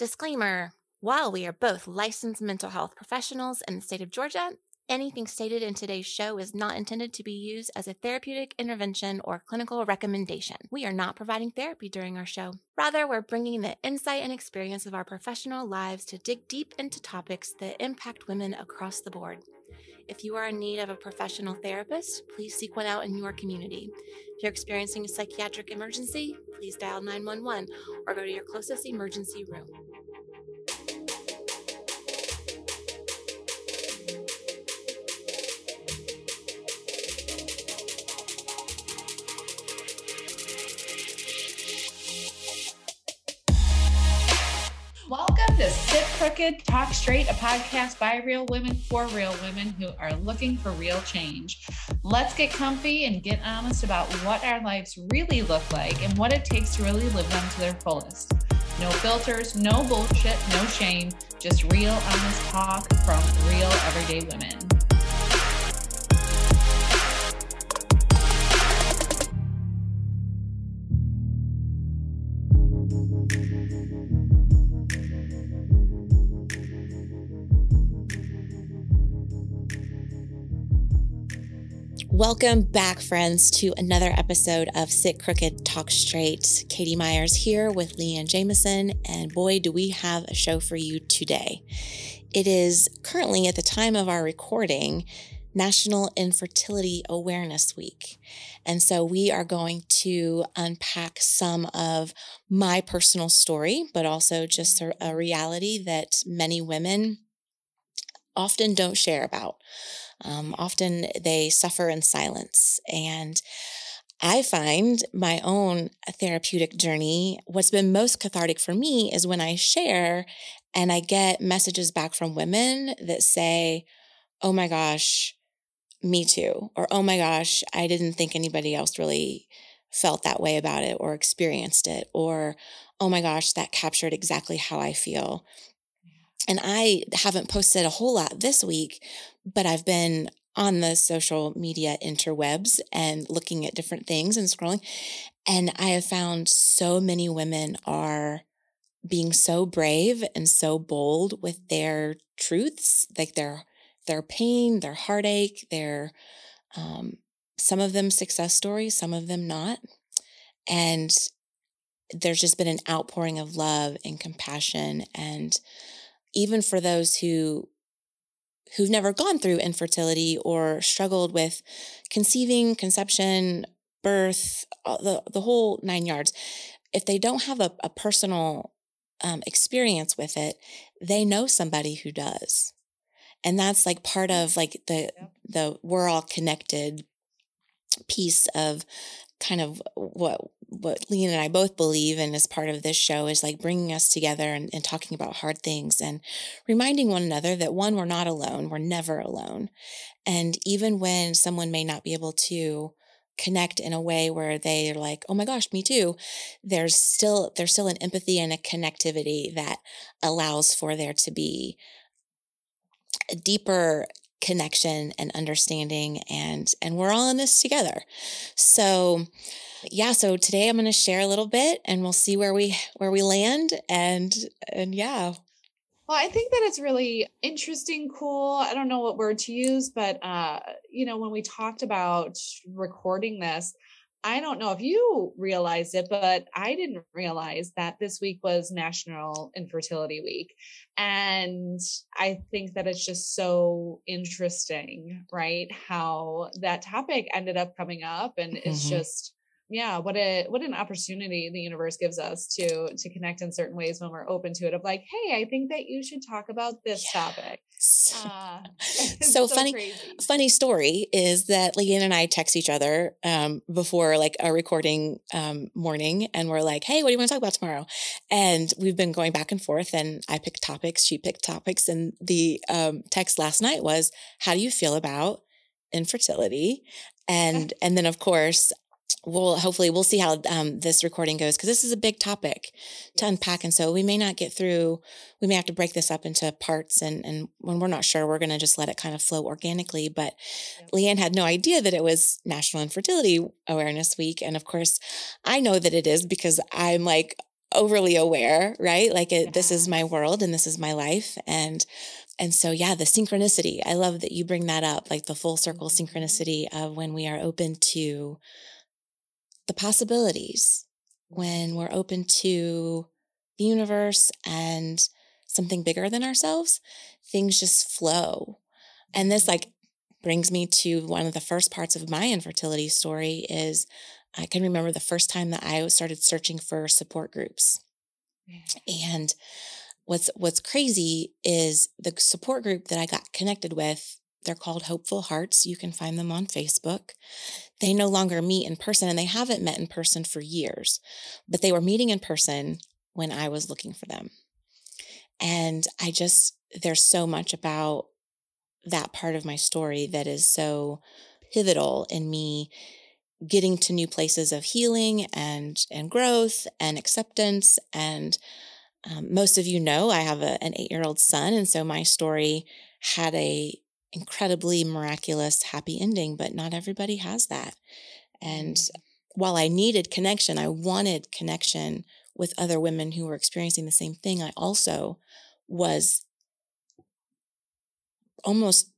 Disclaimer While we are both licensed mental health professionals in the state of Georgia, anything stated in today's show is not intended to be used as a therapeutic intervention or clinical recommendation. We are not providing therapy during our show. Rather, we're bringing the insight and experience of our professional lives to dig deep into topics that impact women across the board. If you are in need of a professional therapist, please seek one out in your community. If you're experiencing a psychiatric emergency, please dial 911 or go to your closest emergency room. To Sit Crooked, Talk Straight, a podcast by real women for real women who are looking for real change. Let's get comfy and get honest about what our lives really look like and what it takes to really live them to their fullest. No filters, no bullshit, no shame, just real, honest talk from real, everyday women. Welcome back, friends, to another episode of Sit Crooked, Talk Straight. Katie Myers here with Leanne Jameson, and boy, do we have a show for you today. It is currently, at the time of our recording, National Infertility Awareness Week. And so we are going to unpack some of my personal story, but also just a, a reality that many women often don't share about. Um, often they suffer in silence. And I find my own therapeutic journey, what's been most cathartic for me is when I share and I get messages back from women that say, Oh my gosh, me too. Or, Oh my gosh, I didn't think anybody else really felt that way about it or experienced it. Or, Oh my gosh, that captured exactly how I feel. And I haven't posted a whole lot this week, but I've been on the social media interwebs and looking at different things and scrolling. And I have found so many women are being so brave and so bold with their truths, like their their pain, their heartache, their um, some of them success stories, some of them not. And there's just been an outpouring of love and compassion and even for those who who've never gone through infertility or struggled with conceiving, conception, birth, the the whole nine yards, if they don't have a, a personal um, experience with it, they know somebody who does, and that's like part of like the the we're all connected piece of kind of what what Leanne and I both believe in as part of this show is like bringing us together and, and, talking about hard things and reminding one another that one, we're not alone. We're never alone. And even when someone may not be able to connect in a way where they're like, oh my gosh, me too, there's still there's still an empathy and a connectivity that allows for there to be a deeper connection and understanding and and we're all in this together. So yeah, so today I'm going to share a little bit and we'll see where we where we land and and yeah. Well, I think that it's really interesting, cool. I don't know what word to use, but uh you know, when we talked about recording this, I don't know if you realized it, but I didn't realize that this week was National Infertility Week. And I think that it's just so interesting, right? How that topic ended up coming up. And mm-hmm. it's just, yeah what a what an opportunity the universe gives us to to connect in certain ways when we're open to it of like hey i think that you should talk about this yeah. topic uh, so, so, funny crazy. funny story is that leanne and i text each other um, before like a recording um, morning and we're like hey what do you want to talk about tomorrow and we've been going back and forth and i picked topics she picked topics and the um, text last night was how do you feel about infertility and and then of course we'll hopefully we'll see how um, this recording goes because this is a big topic to unpack and so we may not get through we may have to break this up into parts and and when we're not sure we're going to just let it kind of flow organically but leanne had no idea that it was national infertility awareness week and of course i know that it is because i'm like overly aware, right? Like it, this is my world and this is my life. And and so yeah, the synchronicity. I love that you bring that up, like the full circle mm-hmm. synchronicity of when we are open to the possibilities, when we're open to the universe and something bigger than ourselves, things just flow. And this mm-hmm. like brings me to one of the first parts of my infertility story is I can remember the first time that I started searching for support groups. And what's what's crazy is the support group that I got connected with, they're called Hopeful Hearts. You can find them on Facebook. They no longer meet in person and they haven't met in person for years, but they were meeting in person when I was looking for them. And I just, there's so much about that part of my story that is so pivotal in me getting to new places of healing and and growth and acceptance and um, most of you know i have a, an eight year old son and so my story had a incredibly miraculous happy ending but not everybody has that and mm. while i needed connection i wanted connection with other women who were experiencing the same thing i also was almost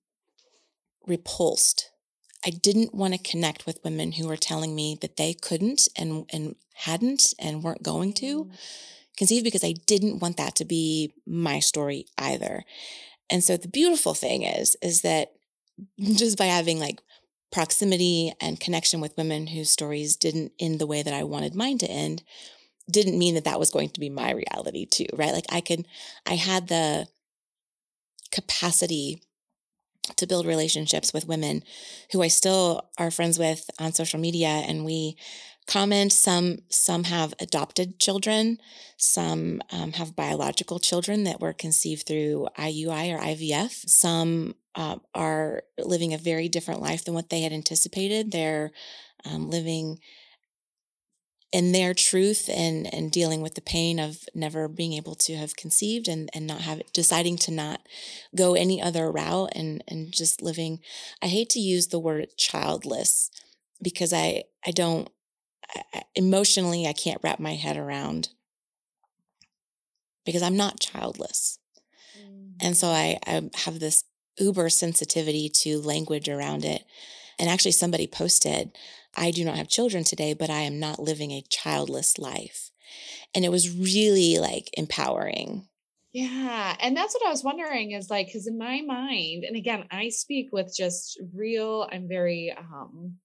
repulsed I didn't want to connect with women who were telling me that they couldn't and and hadn't and weren't going to mm. conceive because I didn't want that to be my story either. And so the beautiful thing is is that just by having like proximity and connection with women whose stories didn't end the way that I wanted mine to end didn't mean that that was going to be my reality too, right? Like I could I had the capacity to build relationships with women who I still are friends with on social media and we comment some some have adopted children. Some um, have biological children that were conceived through iui or ivf some uh, are living a very different life than what they had anticipated. They're um, living in their truth and and dealing with the pain of never being able to have conceived and and not have deciding to not go any other route and and just living. I hate to use the word childless because i i don't I, emotionally i can't wrap my head around because i'm not childless mm. and so I, I have this uber sensitivity to language around it and actually somebody posted I do not have children today, but I am not living a childless life. And it was really like empowering. Yeah. And that's what I was wondering is like, because in my mind, and again, I speak with just real, I'm very, um,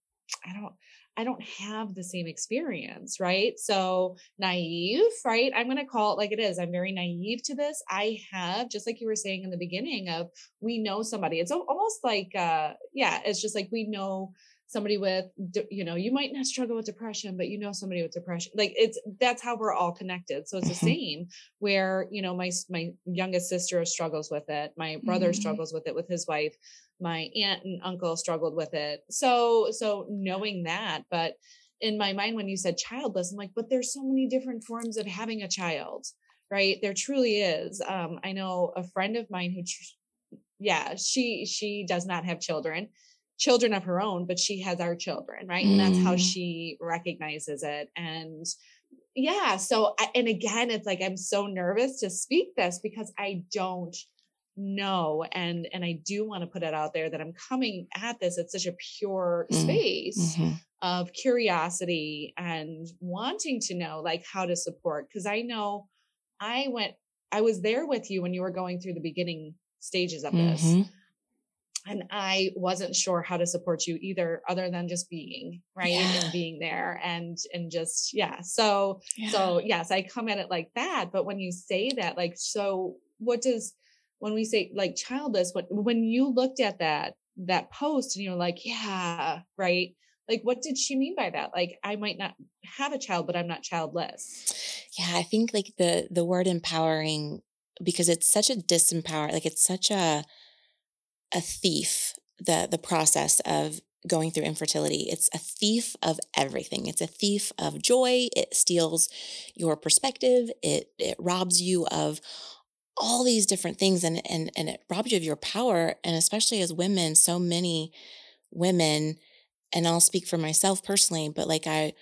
I don't, I don't have the same experience, right? So naive, right? I'm going to call it like it is. I'm very naive to this. I have, just like you were saying in the beginning of, we know somebody. It's almost like, uh, yeah, it's just like we know somebody with you know you might not struggle with depression but you know somebody with depression like it's that's how we're all connected so it's the mm-hmm. same where you know my my youngest sister struggles with it my brother mm-hmm. struggles with it with his wife my aunt and uncle struggled with it so so knowing that but in my mind when you said childless i'm like but there's so many different forms of having a child right there truly is um i know a friend of mine who tr- yeah she she does not have children children of her own, but she has our children, right? Mm. And that's how mm. she recognizes it. And yeah, so and again, it's like I'm so nervous to speak this because I don't know and and I do want to put it out there that I'm coming at this at such a pure mm. space mm-hmm. of curiosity and wanting to know like how to support because I know I went I was there with you when you were going through the beginning stages of this. Mm-hmm and I wasn't sure how to support you either, other than just being right yeah. and being there and and just yeah. So yeah. so yes, I come at it like that. But when you say that, like, so what does when we say like childless? What when you looked at that that post and you're like, yeah, right. Like, what did she mean by that? Like, I might not have a child, but I'm not childless. Yeah, I think like the the word empowering because it's such a disempower, like it's such a a thief the the process of going through infertility it's a thief of everything it's a thief of joy it steals your perspective it it robs you of all these different things and and and it robs you of your power and especially as women so many women and I'll speak for myself personally but like I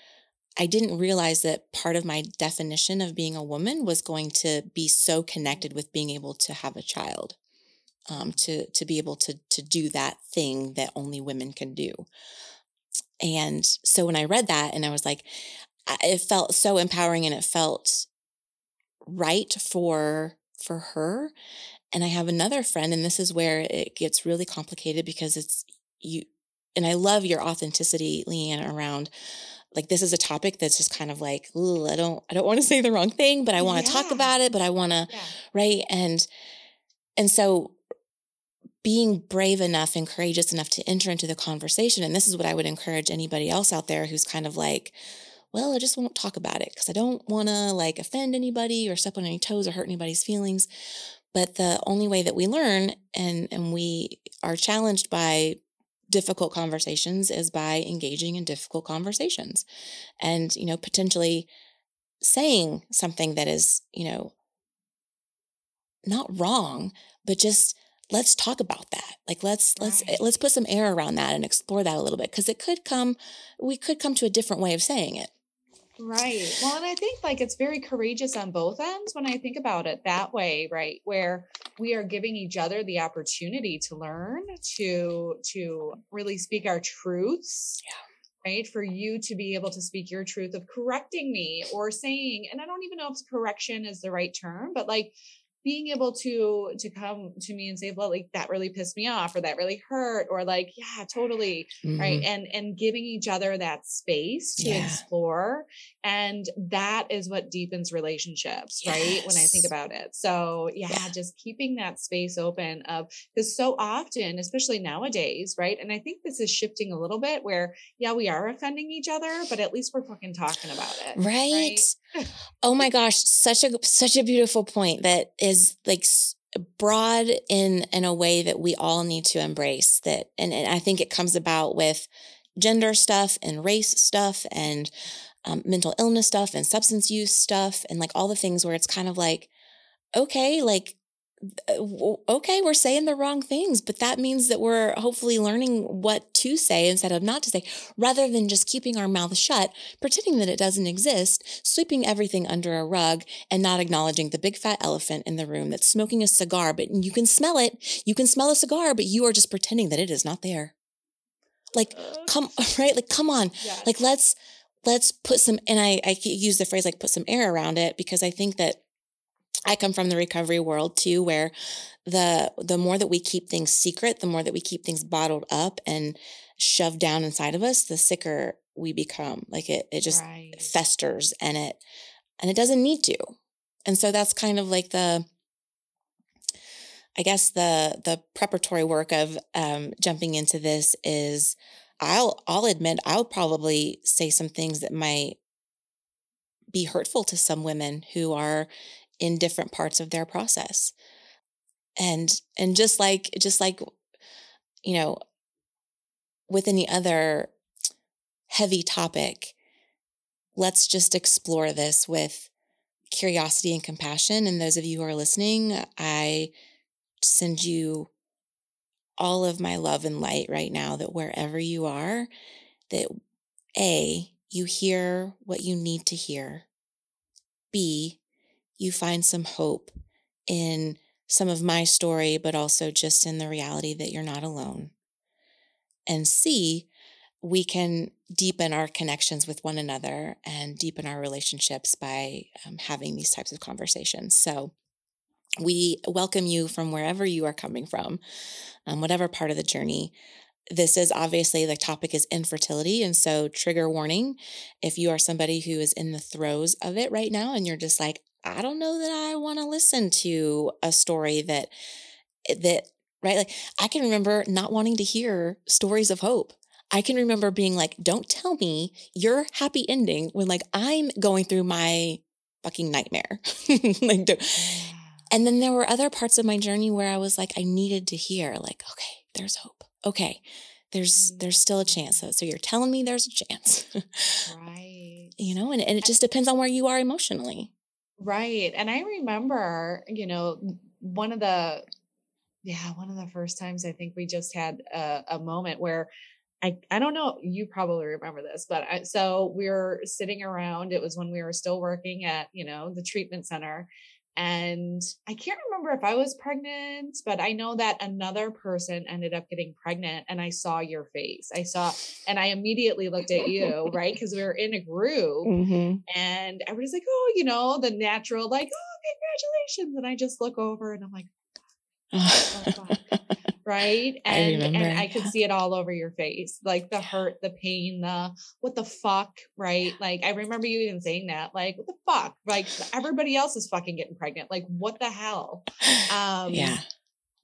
I didn't realize that part of my definition of being a woman was going to be so connected with being able to have a child, um, to to be able to to do that thing that only women can do. And so when I read that, and I was like, it felt so empowering, and it felt right for for her. And I have another friend, and this is where it gets really complicated because it's you. And I love your authenticity, Leanne, around like this is a topic that's just kind of like I don't I don't want to say the wrong thing, but I want to yeah. talk about it, but I want to yeah. right and and so being brave enough and courageous enough to enter into the conversation and this is what I would encourage anybody else out there who's kind of like well, I just won't talk about it because I don't want to like offend anybody or step on any toes or hurt anybody's feelings. But the only way that we learn and and we are challenged by difficult conversations is by engaging in difficult conversations and you know potentially saying something that is you know not wrong but just let's talk about that like let's let's right. let's put some air around that and explore that a little bit because it could come we could come to a different way of saying it Right. Well, and I think like it's very courageous on both ends when I think about it that way, right? Where we are giving each other the opportunity to learn, to to really speak our truths. Yeah. Right. For you to be able to speak your truth of correcting me or saying, and I don't even know if correction is the right term, but like being able to to come to me and say well like that really pissed me off or that really hurt or like yeah totally mm-hmm. right and and giving each other that space to yeah. explore and that is what deepens relationships yes. right when i think about it so yeah, yeah. just keeping that space open of because so often especially nowadays right and i think this is shifting a little bit where yeah we are offending each other but at least we're fucking talking about it right, right? Oh my gosh such a such a beautiful point that is like broad in in a way that we all need to embrace that and, and i think it comes about with gender stuff and race stuff and um, mental illness stuff and substance use stuff and like all the things where it's kind of like okay like Uh, okay, we're saying the wrong things, but that means that we're hopefully learning what to say instead of not to say, rather than just keeping our mouth shut, pretending that it doesn't exist, sweeping everything under a rug, and not acknowledging the big fat elephant in the room that's smoking a cigar, but you can smell it. You can smell a cigar, but you are just pretending that it is not there. Like, uh, come, right? Like, come on. Yes. Like, let's, let's put some, and I, I use the phrase like put some air around it because I think that I come from the recovery world too, where the the more that we keep things secret, the more that we keep things bottled up and shoved down inside of us, the sicker we become. Like it it just right. festers and it and it doesn't need to. And so that's kind of like the I guess the the preparatory work of um, jumping into this is I'll I'll admit I'll probably say some things that might be hurtful to some women who are in different parts of their process. And and just like just like you know with any other heavy topic let's just explore this with curiosity and compassion. And those of you who are listening i send you all of my love and light right now that wherever you are that a you hear what you need to hear. B you find some hope in some of my story, but also just in the reality that you're not alone. And C, we can deepen our connections with one another and deepen our relationships by um, having these types of conversations. So, we welcome you from wherever you are coming from, um, whatever part of the journey. This is obviously the topic is infertility. And so, trigger warning if you are somebody who is in the throes of it right now and you're just like, I don't know that I want to listen to a story that eh, that right like I can remember not wanting to hear stories of hope. I can remember being like, don't tell me your happy ending when like I'm going through my fucking nightmare. like and then there were other parts of my journey where I was like, I needed to hear, like, okay, there's hope. Okay, there's mm. there's still a chance. So, so you're telling me there's a chance. right. You know, and, and it just depends on where you are emotionally. Right. And I remember, you know, one of the, yeah, one of the first times I think we just had a, a moment where I, I don't know, you probably remember this, but I, so we were sitting around. It was when we were still working at, you know, the treatment center. And I can't remember if I was pregnant, but I know that another person ended up getting pregnant and I saw your face. I saw, and I immediately looked at you, right? Because we were in a group mm-hmm. and everybody's like, oh, you know, the natural, like, oh, congratulations. And I just look over and I'm like, oh, right? And I and i could see it all over your face like the hurt the pain the what the fuck right? Like i remember you even saying that like what the fuck? Like everybody else is fucking getting pregnant like what the hell? Um yeah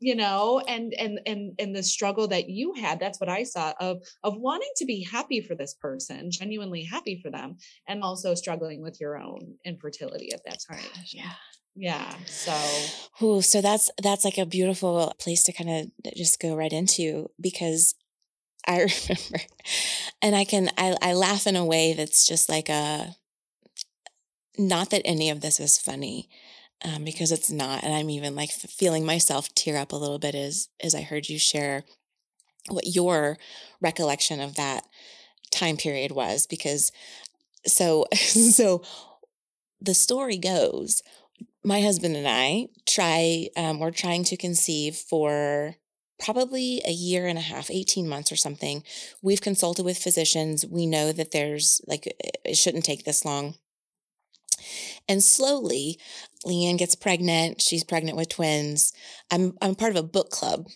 you know and and and and the struggle that you had that's what i saw of of wanting to be happy for this person genuinely happy for them and also struggling with your own infertility at that time. Yeah yeah so Ooh, so that's that's like a beautiful place to kind of just go right into because i remember and i can I, I laugh in a way that's just like a not that any of this is funny um, because it's not and i'm even like feeling myself tear up a little bit as as i heard you share what your recollection of that time period was because so so the story goes my husband and I try, um, we're trying to conceive for probably a year and a half, 18 months or something. We've consulted with physicians. We know that there's like, it shouldn't take this long. And slowly, Leanne gets pregnant. She's pregnant with twins. I'm, I'm part of a book club.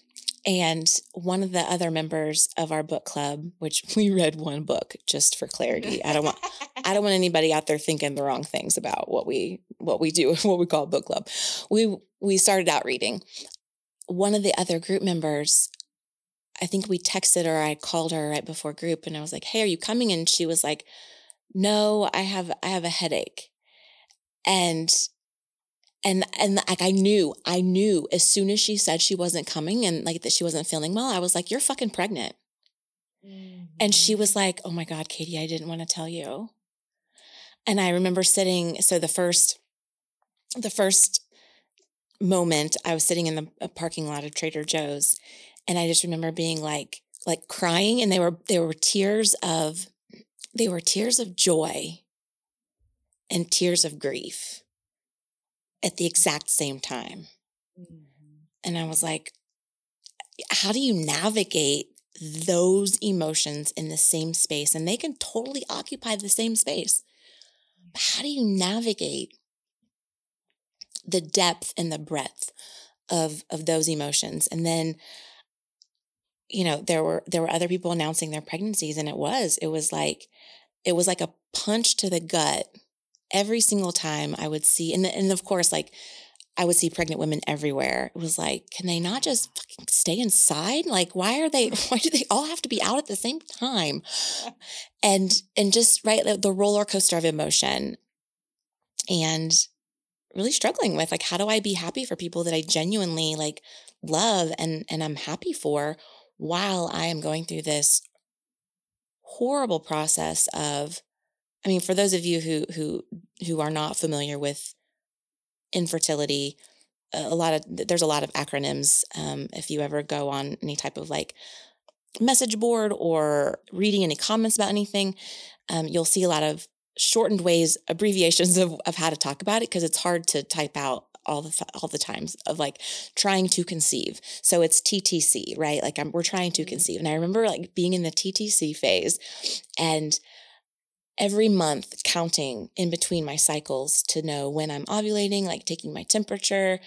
And one of the other members of our book club, which we read one book just for clarity. I don't want I don't want anybody out there thinking the wrong things about what we what we do, what we call book club. We we started out reading. One of the other group members, I think we texted her, I called her right before group and I was like, "Hey, are you coming?" And she was like, "No, I have I have a headache." And and and like I knew, I knew as soon as she said she wasn't coming and like that she wasn't feeling well, I was like, "You're fucking pregnant." Mm-hmm. And she was mm-hmm. like, "Oh my god, Katie, I didn't want to tell you." And I remember sitting so the first the first moment I was sitting in the parking lot of Trader Joe's and I just remember being like like crying and they were they were tears of they were tears of joy and tears of grief at the exact same time. Mm-hmm. And I was like, how do you navigate those emotions in the same space? And they can totally occupy the same space. But how do you navigate the depth and the breadth of of those emotions? And then you know there were there were other people announcing their pregnancies and it was it was like it was like a punch to the gut every single time I would see, and, and of course, like I would see pregnant women everywhere. It was like, can they not just fucking stay inside? Like, why are they, why do they all have to be out at the same time? And, and just, right, the roller coaster of emotion and really struggling with like, how do I be happy for people that I genuinely like love and, and I'm happy for while I am going through this horrible process of I mean, for those of you who who who are not familiar with infertility, a lot of there's a lot of acronyms. Um, if you ever go on any type of like message board or reading any comments about anything, um, you'll see a lot of shortened ways, abbreviations of of how to talk about it because it's hard to type out all the all the times of like trying to conceive. So it's TTC, right? Like I'm, we're trying to mm-hmm. conceive, and I remember like being in the TTC phase, and every month counting in between my cycles to know when I'm ovulating, like taking my temperature,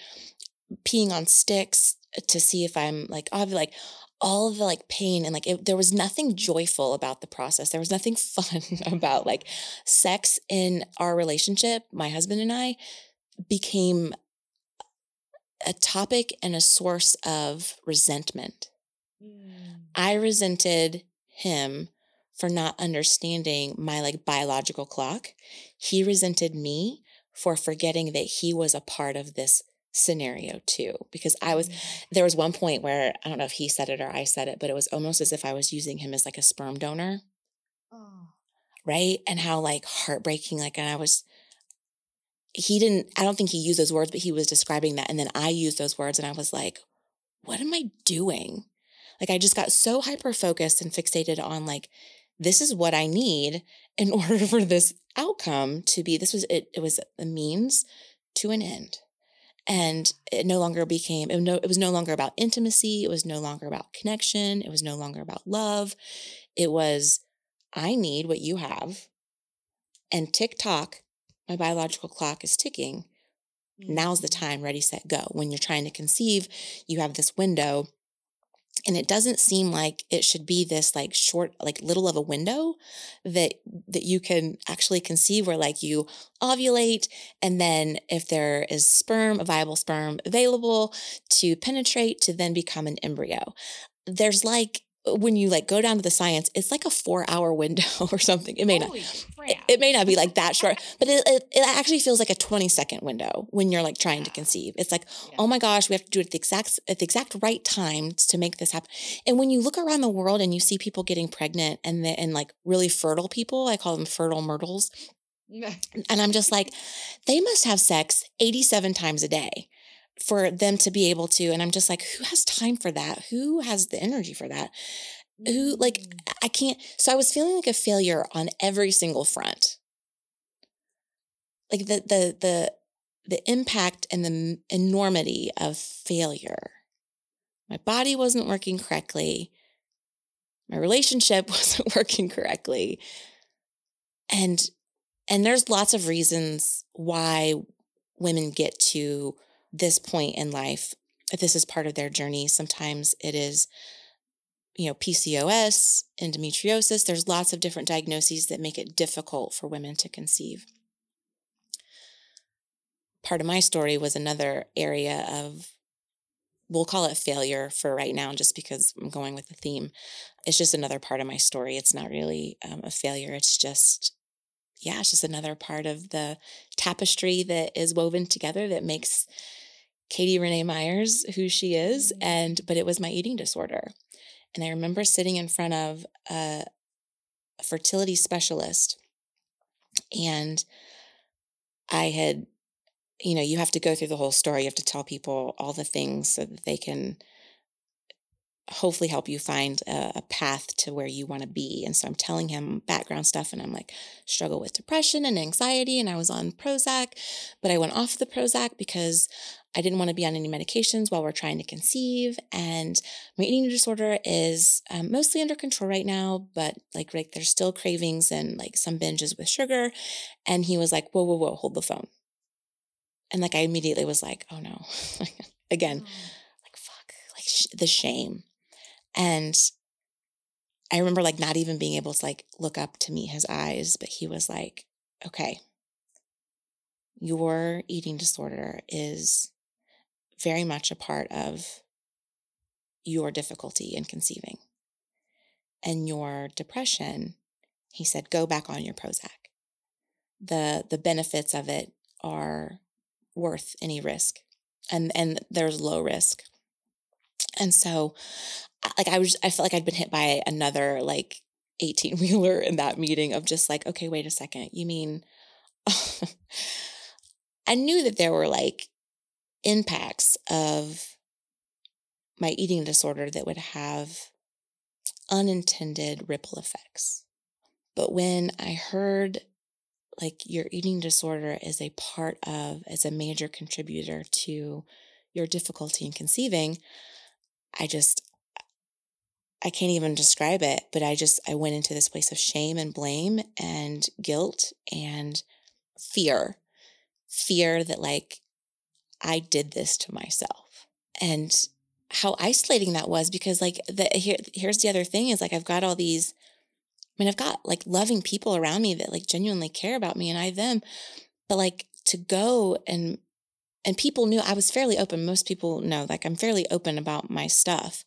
peeing on sticks to see if I'm like ovulating, like all of the like pain and like it, there was nothing joyful about the process. There was nothing fun about like sex in our relationship. My husband and I became a topic and a source of resentment. Mm. I resented him for not understanding my like biological clock. He resented me for forgetting that he was a part of this scenario too because I was mm. there was one point where I don't know if he said it or I said it but it was almost as if I was using him as like a sperm donor. Oh. Right? And how like heartbreaking like and I was he didn't I don't think he used those words but he was describing that and then I used those words and I was like what am I doing? Like I just got so hyper focused and fixated on like, this is what I need in order for this outcome to be. This was it, it was a means to an end. And it no longer became, it, no, it was no longer about intimacy. It was no longer about connection. It was no longer about love. It was, I need what you have. And tick tock, my biological clock is ticking. Now's the mm. time, ready, set, go. When you're trying to conceive, you have this window and it doesn't seem like it should be this like short like little of a window that that you can actually conceive where like you ovulate and then if there is sperm a viable sperm available to penetrate to then become an embryo. There's like when you like go down to the science, it's like a four hour window or something. It may Holy not, it, it, may not be like that short, but it, it, it, actually feels like a 20 second window when you're like trying to conceive. It's like, yeah. oh my gosh, we have to do it at the exact, at the exact right time to make this happen. And when you look around the world and you see people getting pregnant and the, and like really fertile people, I call them fertile myrtles. and I'm just like, they must have sex 87 times a day for them to be able to and i'm just like who has time for that? Who has the energy for that? Who like mm. i can't so i was feeling like a failure on every single front. Like the the the the impact and the enormity of failure. My body wasn't working correctly. My relationship wasn't working correctly. And and there's lots of reasons why women get to this point in life, if this is part of their journey, sometimes it is, you know, PCOS, endometriosis. There's lots of different diagnoses that make it difficult for women to conceive. Part of my story was another area of, we'll call it failure for right now, just because I'm going with the theme. It's just another part of my story. It's not really um, a failure. It's just yeah, it's just another part of the tapestry that is woven together that makes Katie Renee Myers, who she is, mm-hmm. and but it was my eating disorder. And I remember sitting in front of a, a fertility specialist, and I had, you know, you have to go through the whole story. You have to tell people all the things so that they can hopefully help you find a, a, path to where you want to be. And so I'm telling him background stuff, and I'm like, struggle with depression and anxiety. And I was on Prozac, but I went off the Prozac because I didn't want to be on any medications while we're trying to conceive. And my eating disorder is um, mostly under control right now, but like, like there's still cravings and like some binges with sugar. And he was like, whoa, whoa, whoa, hold the phone. And like, I immediately was like, oh no, again, oh. like, fuck, like sh- the shame and I remember like not even being able to like look up to meet his eyes, but he was like, okay, your eating disorder is very much a part of your difficulty in conceiving. And your depression, he said, go back on your Prozac. The the benefits of it are worth any risk. And and there's low risk. And so like I was I felt like I'd been hit by another like 18 wheeler in that meeting of just like, okay, wait a second. You mean I knew that there were like impacts of my eating disorder that would have unintended ripple effects. But when I heard like your eating disorder is a part of, as a major contributor to your difficulty in conceiving, I just, I can't even describe it, but I just, I went into this place of shame and blame and guilt and fear. Fear that, like, I did this to myself. And how isolating that was because, like, the, here, here's the other thing is like, I've got all these, I mean, I've got like loving people around me that like genuinely care about me and I them. But like, to go and and people knew I was fairly open. Most people know, like, I'm fairly open about my stuff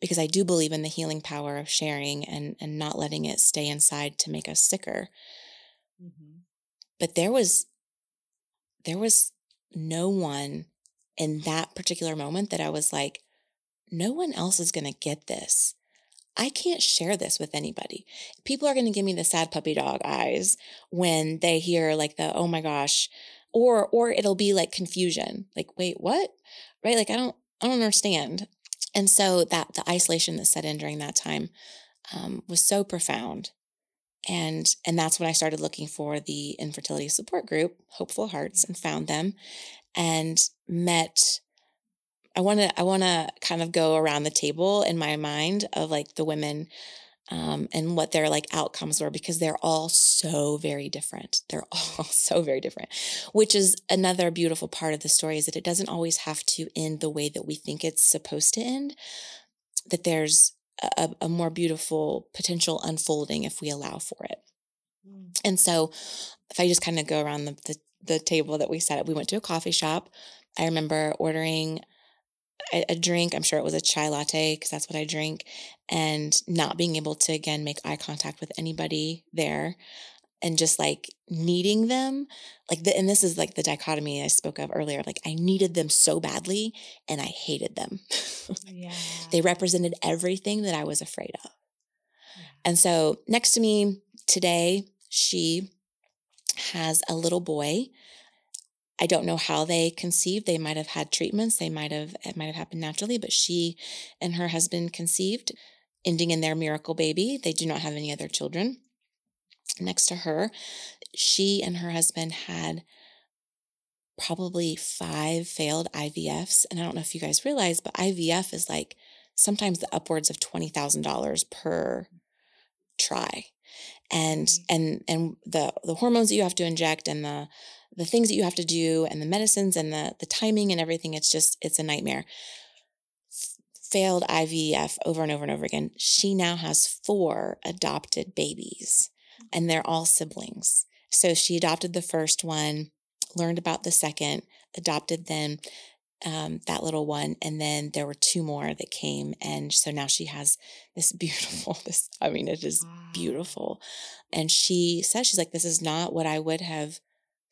because I do believe in the healing power of sharing and, and not letting it stay inside to make us sicker. Mm-hmm. But there was, there was no one in that particular moment that I was like, no one else is going to get this. I can't share this with anybody. People are going to give me the sad puppy dog eyes when they hear like the, oh my gosh, or or it'll be like confusion like wait what right like i don't i don't understand And so that the isolation that set in during that time um, was so profound. And and that's when I started looking for the infertility support group, Hopeful Hearts, and found them and met I want to I want to kind of go around the table in my mind of like the women um, and what their like outcomes were because they're all so very different. They're all so very different, which is another beautiful part of the story is that it doesn't always have to end the way that we think it's supposed to end. That there's a, a more beautiful potential unfolding if we allow for it. Mm. And so, if I just kind of go around the, the the table that we set up, we went to a coffee shop. I remember ordering a, a drink. I'm sure it was a chai latte because that's what I drink, and not being able to again make eye contact with anybody there and just like needing them like the, and this is like the dichotomy i spoke of earlier like i needed them so badly and i hated them yeah. they represented everything that i was afraid of yeah. and so next to me today she has a little boy I don't know how they conceived. They might have had treatments. They might have it might have happened naturally, but she and her husband conceived, ending in their miracle baby. They do not have any other children. Next to her, she and her husband had probably five failed IVFs. And I don't know if you guys realize, but IVF is like sometimes the upwards of $20,000 per try. And mm-hmm. and and the the hormones that you have to inject and the the things that you have to do and the medicines and the the timing and everything it's just it's a nightmare failed IVF over and over and over again she now has four adopted babies and they're all siblings so she adopted the first one learned about the second adopted then um, that little one and then there were two more that came and so now she has this beautiful this i mean it is wow. beautiful and she says she's like this is not what i would have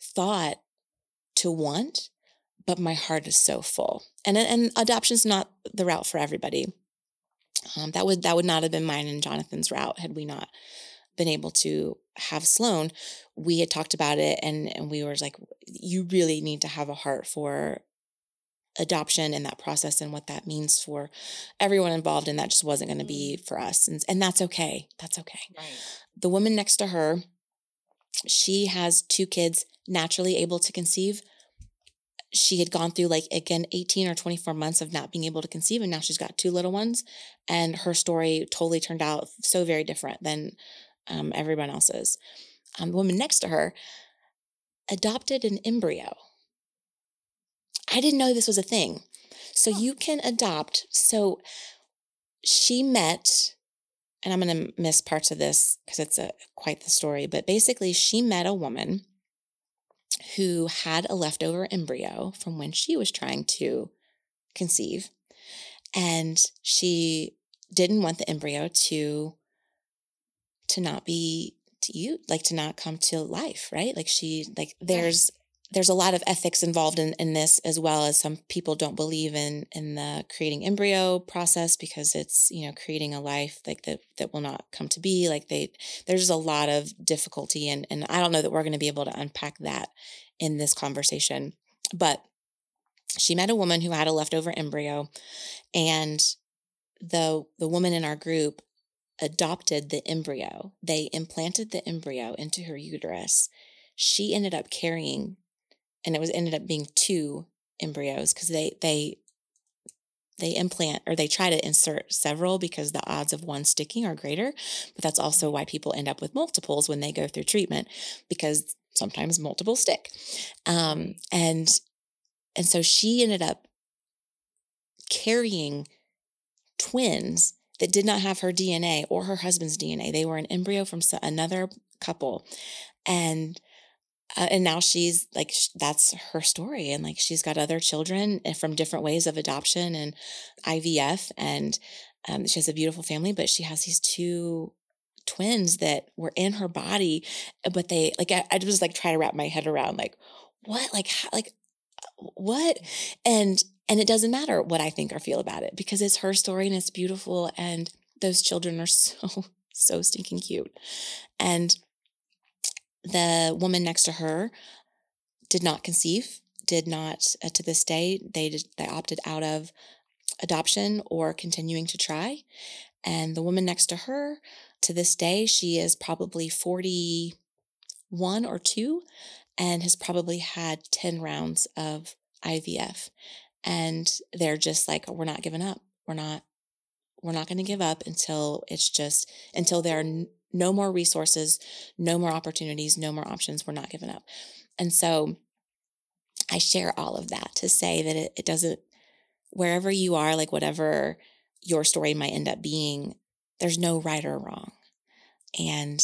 thought to want, but my heart is so full. And and adoption is not the route for everybody. Um, that would that would not have been mine and Jonathan's route had we not been able to have Sloan. We had talked about it, and and we were like, you really need to have a heart for adoption and that process and what that means for everyone involved and that just wasn't going to be mm. for us and, and that's okay that's okay right. the woman next to her she has two kids naturally able to conceive. She had gone through like again 18 or 24 months of not being able to conceive and now she's got two little ones and her story totally turned out so very different than um, everyone else's. Um, the woman next to her adopted an embryo. I didn't know this was a thing. So you can adopt. So she met and I'm going to miss parts of this because it's a quite the story, but basically she met a woman who had a leftover embryo from when she was trying to conceive and she didn't want the embryo to to not be to you like to not come to life right? Like she like there's there's a lot of ethics involved in, in this as well as some people don't believe in in the creating embryo process because it's you know creating a life like that that will not come to be like they there's a lot of difficulty and and i don't know that we're going to be able to unpack that in this conversation but she met a woman who had a leftover embryo and the the woman in our group adopted the embryo. They implanted the embryo into her uterus. She ended up carrying and it was ended up being two embryos because they they they implant or they try to insert several because the odds of one sticking are greater but that's also why people end up with multiples when they go through treatment because sometimes multiple stick. Um, and and so she ended up carrying twins that did not have her DNA or her husband's DNA. They were an embryo from another couple. And uh, and now she's like that's her story and like she's got other children eh, from different ways of adoption and ivf and um, she has a beautiful family but she has these two twins that were in her body eh, but they like i, I just like try to wrap my head around like what like how, like what? And and it doesn't matter what i think or feel about it because it's her story and it's beautiful and those children are so so stinking cute. And the woman next to her did not conceive, did not uh, to this day they did, they opted out of adoption or continuing to try. And the woman next to her, to this day, she is probably 41 or 2 and has probably had 10 rounds of IVF. And they're just like, we're not giving up. We're not, we're not going to give up until it's just, until there are no more resources, no more opportunities, no more options. We're not giving up. And so I share all of that to say that it, it doesn't, wherever you are, like whatever your story might end up being, there's no right or wrong. And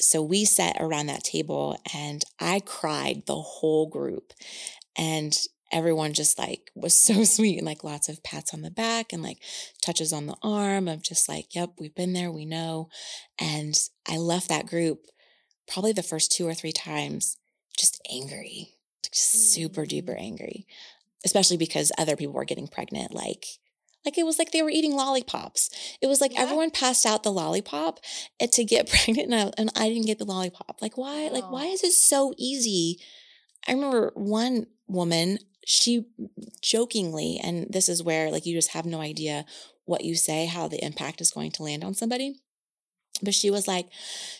so we sat around that table and I cried the whole group. And everyone just like was so sweet and like lots of pats on the back and like touches on the arm of just like, yep, we've been there, we know. And I left that group probably the first two or three times just angry, just super duper mm. angry, especially because other people were getting pregnant. Like, like it was like they were eating lollipops. It was like yeah. everyone passed out the lollipop eh, to get pregnant, and I, and I didn't get the lollipop. Like why? Oh. Like why is it so easy? I remember one woman she jokingly, and this is where like you just have no idea what you say, how the impact is going to land on somebody. But she was like,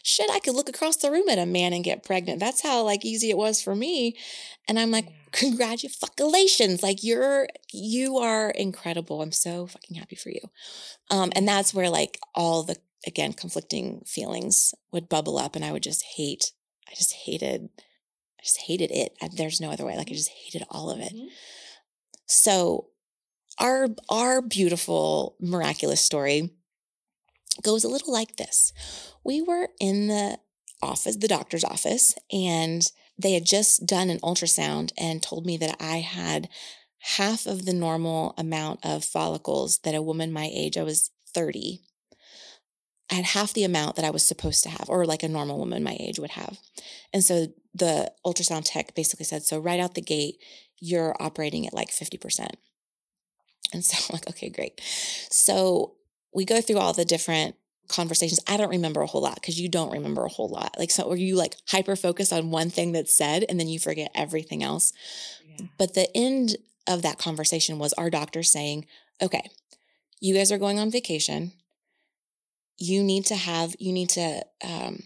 shit, I could look across the room at a man and get pregnant. That's how like easy it was for me. And I'm like, congratulations. Like you're, you are incredible. I'm so fucking happy for you. Um, and that's where like all the, again, conflicting feelings would bubble up and I would just hate, I just hated I just hated it. I, there's no other way. Like I just hated all of it. Mm-hmm. So our our beautiful miraculous story goes a little like this. We were in the office, the doctor's office, and they had just done an ultrasound and told me that I had half of the normal amount of follicles that a woman my age, I was 30, I had half the amount that I was supposed to have, or like a normal woman my age would have. And so the ultrasound tech basically said, so right out the gate, you're operating at like 50%. And so I'm like, okay, great. So we go through all the different conversations. I don't remember a whole lot because you don't remember a whole lot. Like, so, or you like hyper focus on one thing that's said and then you forget everything else. Yeah. But the end of that conversation was our doctor saying, okay, you guys are going on vacation you need to have you need to um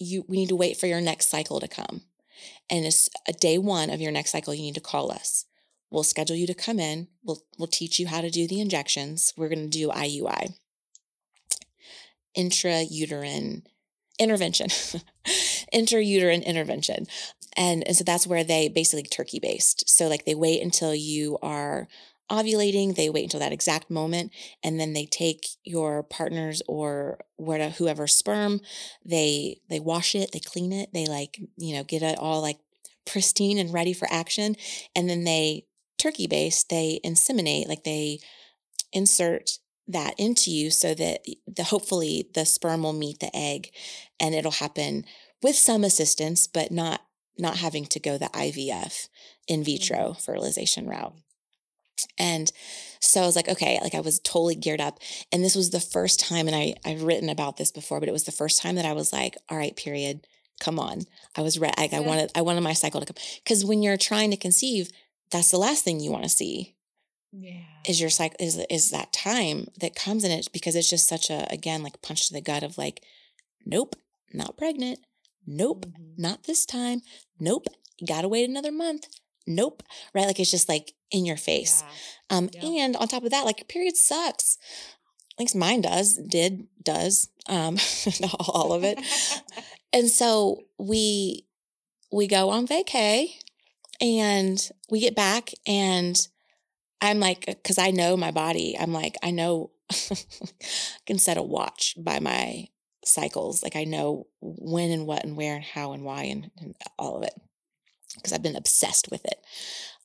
you we need to wait for your next cycle to come and it's a day one of your next cycle you need to call us we'll schedule you to come in. We'll we'll teach you how to do the injections. We're going to do iui intrauterine intervention. Intrauterine intervention. And, and so that's where they basically turkey baste so like they wait until you are ovulating, they wait until that exact moment, and then they take your partner's or where whoever sperm, they they wash it, they clean it, they like you know get it all like pristine and ready for action, and then they turkey base, they inseminate, like they insert that into you so that the hopefully the sperm will meet the egg, and it'll happen with some assistance, but not not having to go the IVF in vitro mm-hmm. fertilization route. And so I was like, okay, like I was totally geared up. And this was the first time, and I, I've written about this before, but it was the first time that I was like, all right, period, come on. I was ready. I, I wanted, I wanted my cycle to come. Cause when you're trying to conceive, that's the last thing you want to see. Yeah. Is your cycle is is that time that comes in it because it's just such a again like punch to the gut of like, nope, not pregnant. Nope, mm-hmm. not this time. Nope, gotta wait another month nope right like it's just like in your face yeah. um yep. and on top of that like your period sucks at least mine does did does um all of it and so we we go on vacay and we get back and i'm like uh, because i know my body i'm like i know i can set a watch by my cycles like i know when and what and where and how and why and, and all of it because I've been obsessed with it,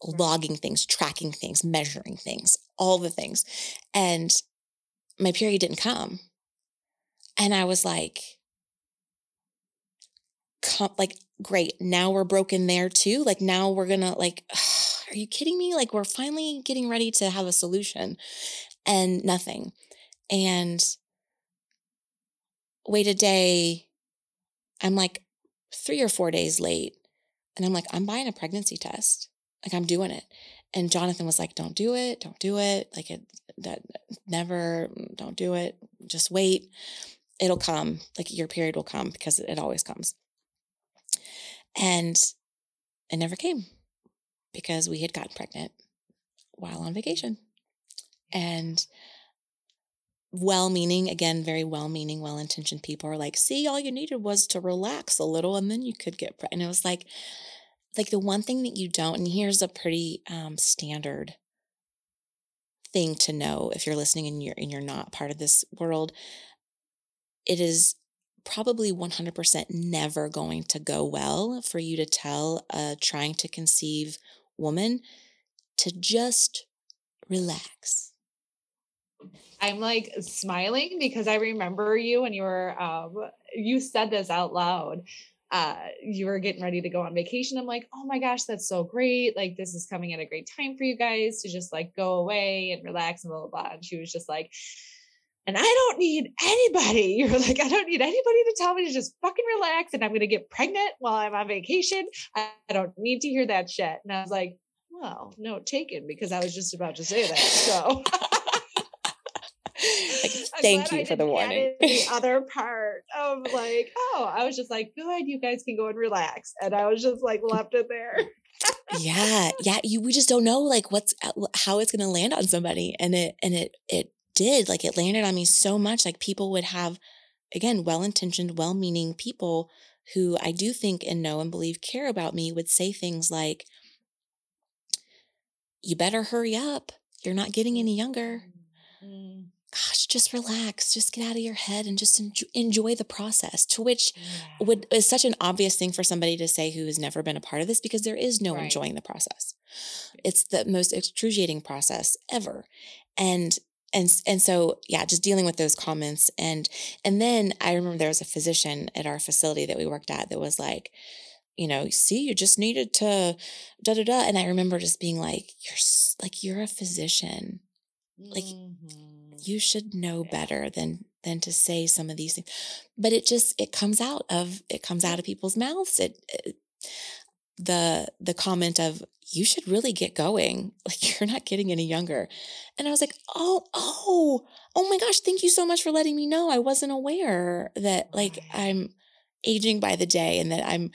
logging things, tracking things, measuring things, all the things. And my period didn't come. And I was like, like, great. Now we're broken there too. Like, now we're to, like, are you kidding me? Like, we're finally getting ready to have a solution and nothing. And wait a day. I'm like three or four days late and I'm like, I'm buying a pregnancy test. Like I'm doing it. And Jonathan was like, don't do it. Don't do it. Like it, that never don't do it just wait it'll come like your period will come because it always comes and it never came because we had gotten pregnant while on vacation and well meaning, again, very well meaning, well intentioned people are like, see, all you needed was to relax a little and then you could get pregnant. And it was like, like the one thing that you don't, and here's a pretty um, standard thing to know if you're listening and you're and you're not part of this world, it is probably 100% never going to go well for you to tell a trying to conceive woman to just relax I'm like smiling because I remember you when you were um you said this out loud. Uh you were getting ready to go on vacation. I'm like, "Oh my gosh, that's so great. Like this is coming at a great time for you guys to just like go away and relax and blah blah blah." And she was just like and I don't need anybody. You're like, I don't need anybody to tell me to just fucking relax and I'm going to get pregnant while I'm on vacation. I don't need to hear that shit. And I was like, well, no, taken because I was just about to say that. So like, thank you for the warning. The other part of like, oh, I was just like, good, you guys can go and relax. And I was just like left it there. yeah. Yeah. You, we just don't know like what's, uh, how it's going to land on somebody. And it, and it, it did like it landed on me so much. Like people would have, again, well intentioned, well meaning people who I do think and know and believe care about me would say things like, you better hurry up. You're not getting any younger. Mm-hmm gosh, just relax, just get out of your head and just enjoy, enjoy the process. To which yeah. would is such an obvious thing for somebody to say who has never been a part of this because there is no right. enjoying the process. It's the most excruciating process ever. And and and so yeah, just dealing with those comments and and then I remember there was a physician at our facility that we worked at that was like you know, see, you just needed to da da da. And I remember just being like, you're like, you're a physician. Like, mm-hmm you should know better than than to say some of these things but it just it comes out of it comes out of people's mouths it, it the the comment of you should really get going like you're not getting any younger and i was like oh oh oh my gosh thank you so much for letting me know i wasn't aware that like i'm aging by the day and that i'm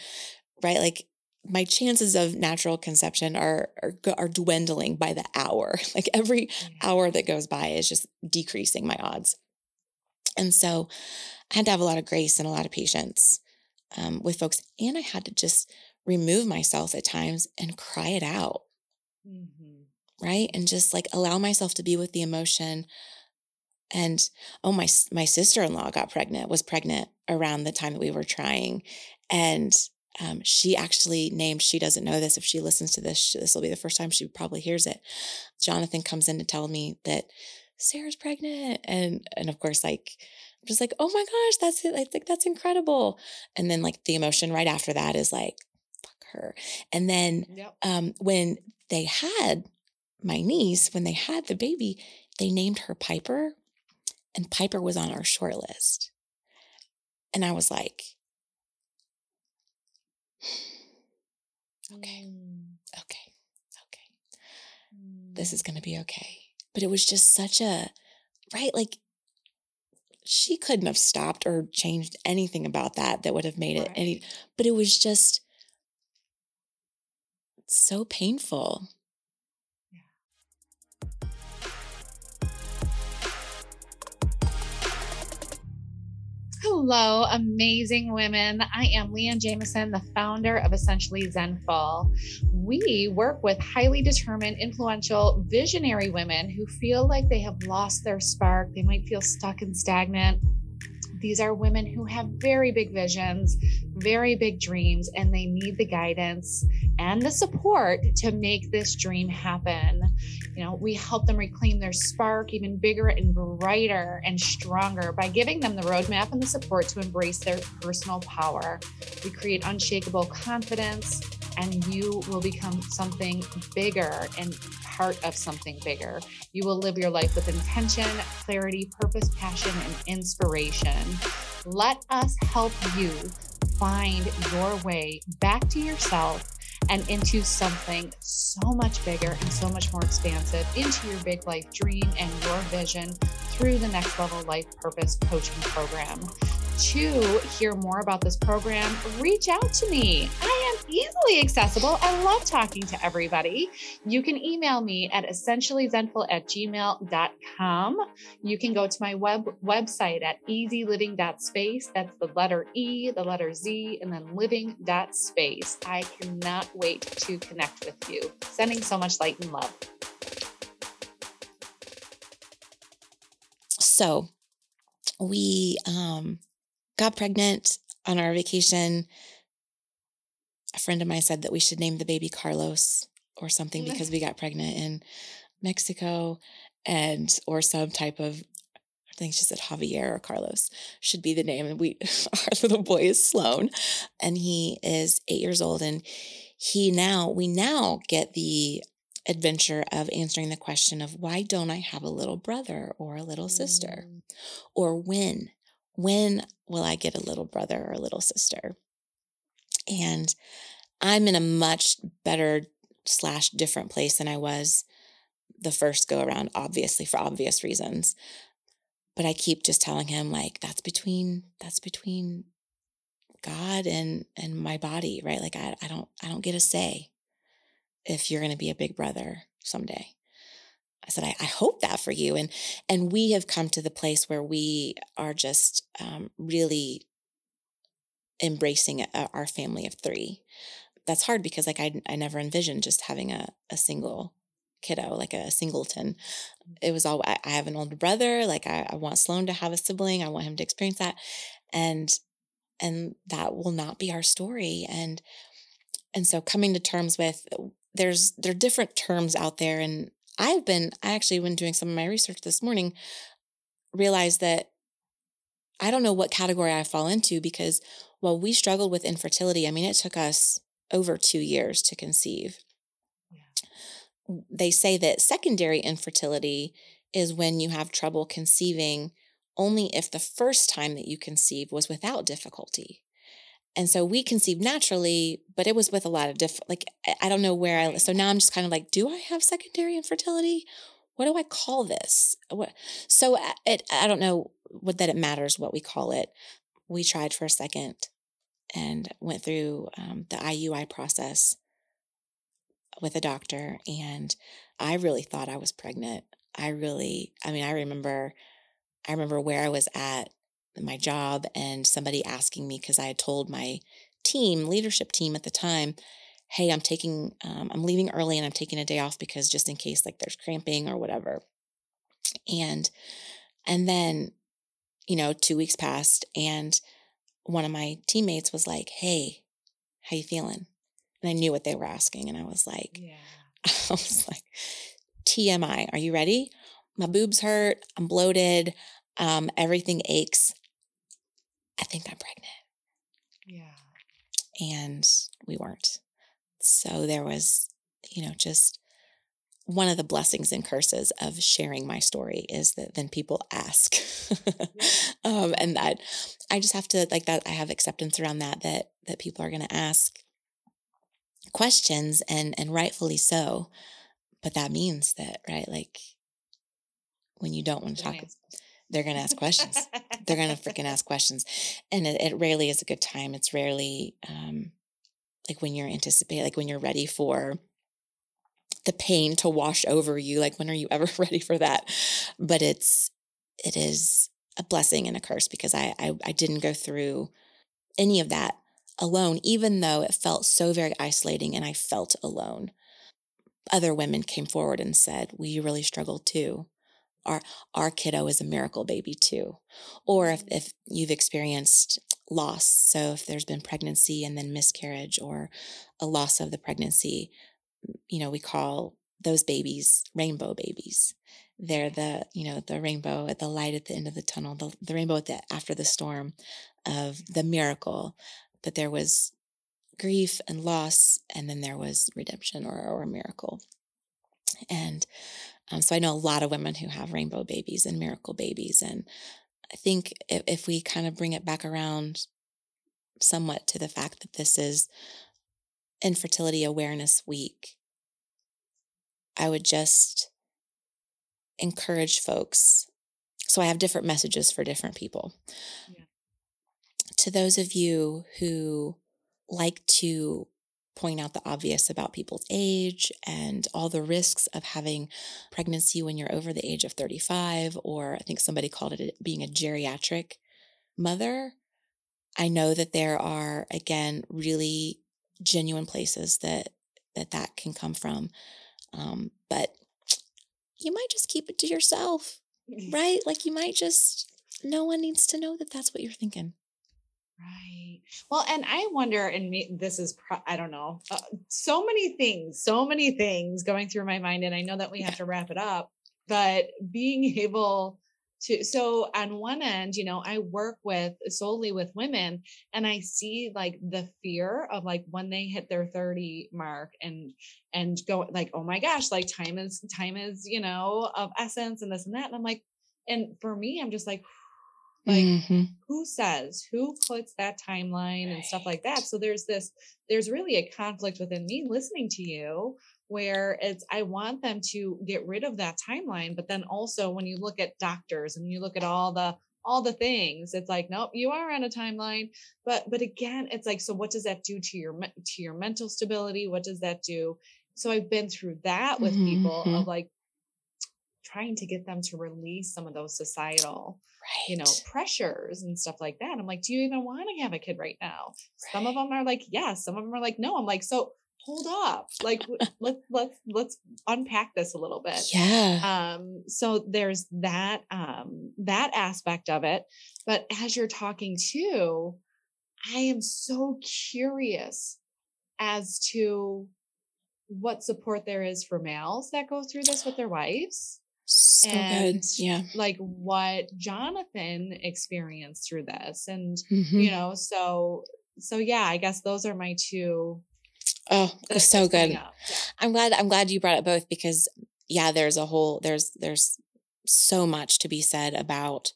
right like my chances of natural conception are, are are dwindling by the hour. Like every hour that goes by is just decreasing my odds. And so I had to have a lot of grace and a lot of patience um, with folks. And I had to just remove myself at times and cry it out. Mm-hmm. Right. And just like allow myself to be with the emotion. And oh, my, my sister in law got pregnant, was pregnant around the time that we were trying. And um, she actually named, she doesn't know this. If she listens to this, this will be the first time she probably hears it. Jonathan comes in to tell me that Sarah's pregnant. And, and of course, like, I'm just like, oh my gosh, that's it. I think that's incredible. And then like the emotion right after that is like, her. And then yep. um, when they had my niece, when they had the baby, they named her Piper and Piper was on our short list. And I was like, okay, mm. okay, okay. Mm. This is going to be okay. But it was just such a, right? Like, she couldn't have stopped or changed anything about that that would have made it any, but it was just so painful. Hello, amazing women. I am Leanne Jameson, the founder of Essentially Zenful. We work with highly determined, influential, visionary women who feel like they have lost their spark. They might feel stuck and stagnant these are women who have very big visions, very big dreams, and they need the guidance and the support to make this dream happen. You know, we help them reclaim their spark even bigger and brighter and stronger by giving them the roadmap and the support to embrace their personal power. We create unshakable confidence, and you will become something bigger and part of something bigger. You will live your life with intention, clarity, purpose, passion, and inspiration. Let us help you find your way back to yourself and into something so much bigger and so much more expansive into your big life dream and your vision through the Next Level Life Purpose Coaching Program to hear more about this program, reach out to me. I am easily accessible. I love talking to everybody. You can email me at essentiallyzenful at gmail.com. You can go to my web website at ezliving.space. That's the letter E, the letter Z, and then living.space. I cannot wait to connect with you. Sending so much light and love. So we um got pregnant on our vacation. A friend of mine said that we should name the baby Carlos or something because we got pregnant in Mexico and or some type of I think she said Javier or Carlos should be the name. And we our little boy is Sloan and he is eight years old. And he now we now get the adventure of answering the question of why don't I have a little brother or a little sister? Mm. Or when? When will I get a little brother or a little sister? And I'm in a much better slash different place than I was the first go around, obviously for obvious reasons. But I keep just telling him like that's between that's between God and and my body, right? Like I I don't I don't get a say if you're gonna be a big brother someday. I said, I, I, hope that for you. And and we have come to the place where we are just um, really embracing a, our family of three. That's hard because like I I never envisioned just having a a single kiddo, like a singleton. It was all I, I have an older brother. Like I, I want Sloan to have a sibling. I want him to experience that, and and that will not be our story. And and so coming to terms with there's there are different terms out there and I've been, I actually, when doing some of my research this morning, realized that I don't know what category I fall into because while we struggled with infertility, I mean, it took us over two years to conceive. Yeah. They say that secondary infertility is when you have trouble conceiving only if the first time that you conceive was without difficulty. And so we conceived naturally, but it was with a lot of diff like I don't know where I so now I'm just kind of like, do I have secondary infertility? What do I call this? What so uh, it I don't know what that it matters what we call it. We tried for a second and went through um, the IUI process with a doctor, and I really thought I was pregnant. I really, I mean, I remember, I remember where I was at my job and somebody asking me because I had told my team, leadership team at the time, hey, I'm taking, um, I'm leaving early and I'm taking a day off because just in case like there's cramping or whatever. And, and then, you know, two weeks passed and one of my teammates was like, hey, how you feeling? And I knew what they were asking. And I was like, yeah. I was like, TMI, are you ready? My boobs hurt. I'm bloated. Um, everything aches. I think I'm pregnant. Yeah. And we weren't. So there was, you know, just one of the blessings and curses of sharing my story is that then people ask. um, and that I just have to like that I have acceptance around that that that people are gonna ask questions and and rightfully so. But that means that, right, like when you don't want to talk they're going to ask questions. they're going to freaking ask questions. And it, it, rarely is a good time. It's rarely um, like when you're anticipating, like when you're ready for the pain to wash over you. Like, when are you ever ready for that? But it's, it is a blessing and a curse because I, I, I didn't go through any of that alone, even though it felt so very isolating and I felt alone. Other women came forward and said, We really struggled too our our kiddo is a miracle baby too or if, mm. if you've experienced loss so if there's been pregnancy and then miscarriage or a loss of the pregnancy you know we call those babies rainbow babies. They're the you know the rainbow at the light at the end of the tunnel the, the rainbow at the after the storm of the miracle that there was grief and loss and then there was redemption or, or a miracle. And um, so I know a lot of women who have rainbow babies and miracle babies. And I think if, if we kind of bring it back around somewhat to the fact that this is Infertility Awareness Week, I would just encourage folks. So I have different messages for different people. Yeah. To those of you who like to point out the obvious about people's age and all the risks of having pregnancy when you're over the age of 35, or I think somebody called it being a geriatric mother. I know that there are, again, really genuine places that that that can come from. Um, but you might just keep it to yourself, right? Like you might just, no one needs to know that that's what you're thinking. Right. Well, and I wonder, and me, this is, pro- I don't know, uh, so many things, so many things going through my mind. And I know that we have to wrap it up, but being able to, so on one end, you know, I work with solely with women and I see like the fear of like when they hit their 30 mark and, and go like, oh my gosh, like time is, time is, you know, of essence and this and that. And I'm like, and for me, I'm just like, like mm-hmm. who says who puts that timeline and stuff like that so there's this there's really a conflict within me listening to you where it's i want them to get rid of that timeline but then also when you look at doctors and you look at all the all the things it's like nope you are on a timeline but but again it's like so what does that do to your to your mental stability what does that do so i've been through that with mm-hmm. people of mm-hmm. like trying to get them to release some of those societal right. you know pressures and stuff like that i'm like do you even want to have a kid right now? Right. some of them are like yes. Some of them are like no. I'm like so hold up. Like let's let's let's unpack this a little bit. Yeah. Um so there's that um that aspect of it but as you're talking too i am so curious as to what support there is for males that go through this with their wives so and good. Yeah. Like what Jonathan experienced through this. And, mm-hmm. you know, so, so yeah, I guess those are my two. Oh, so good. Yeah. I'm glad, I'm glad you brought it both because yeah, there's a whole, there's, there's so much to be said about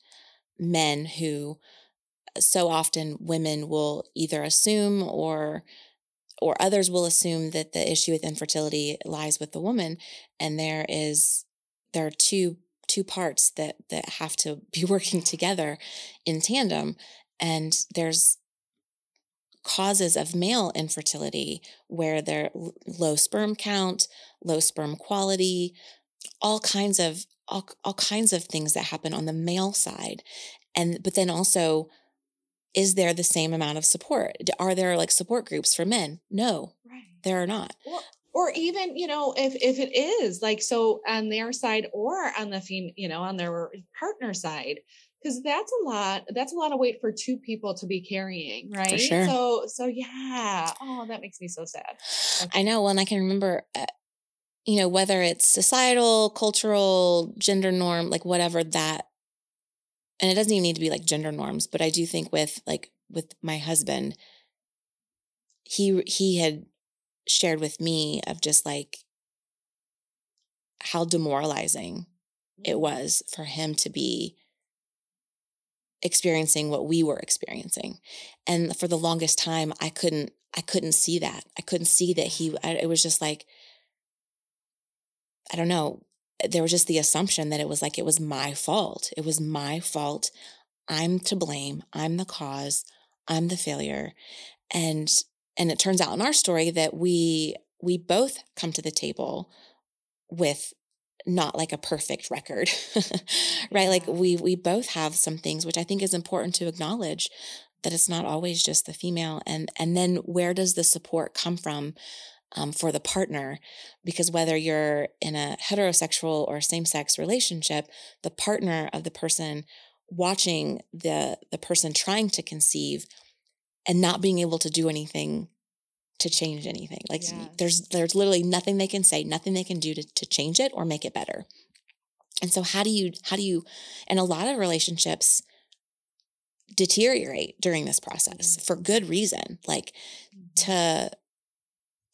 men who so often women will either assume or or others will assume that the issue with infertility lies with the woman and there is there are two two parts that that have to be working together in tandem. And there's causes of male infertility where there low sperm count low sperm quality all kinds of all, all kinds of things that happen on the male side. And but then also is there the same amount of support? Are there like support groups for men? No right. there are not. Well, or even you know if if it is like so on their side or on the fem you know on their partner side because that's a lot that's a lot of weight for two people to be carrying right sure. so so yeah oh that makes me so sad okay. i know well and i can remember uh, you know whether it's societal cultural gender norm like whatever that and it doesn't even need to be like gender norms but i do think with like with my husband he he had shared with me of just like how demoralizing it mm. was for him to be experiencing what we were experiencing and for the longest time i couldn't i couldn't see that. I couldn't see that he it was just like i don't know there was just the assumption that it was like it was my fault. It was my fault. I'm to blame. I'm the cause. I'm the failure. And and it turns out in our story that we we both come to the table with not like a perfect record right? Like we we both have some things which i think is important to acknowledge that it's not always just the female. And and then where does the support come from um, for the partner? Because whether you're in a heterosexual or same-sex relationship the partner of the person watching the the person trying to conceive and not being able to do anything to change anything. Like yes. there's there's literally nothing they can say, nothing they can do to, to change it or make it better. And so how do you how do you and a lot of relationships deteriorate during this process mm-hmm. for good reason. Like mm-hmm. to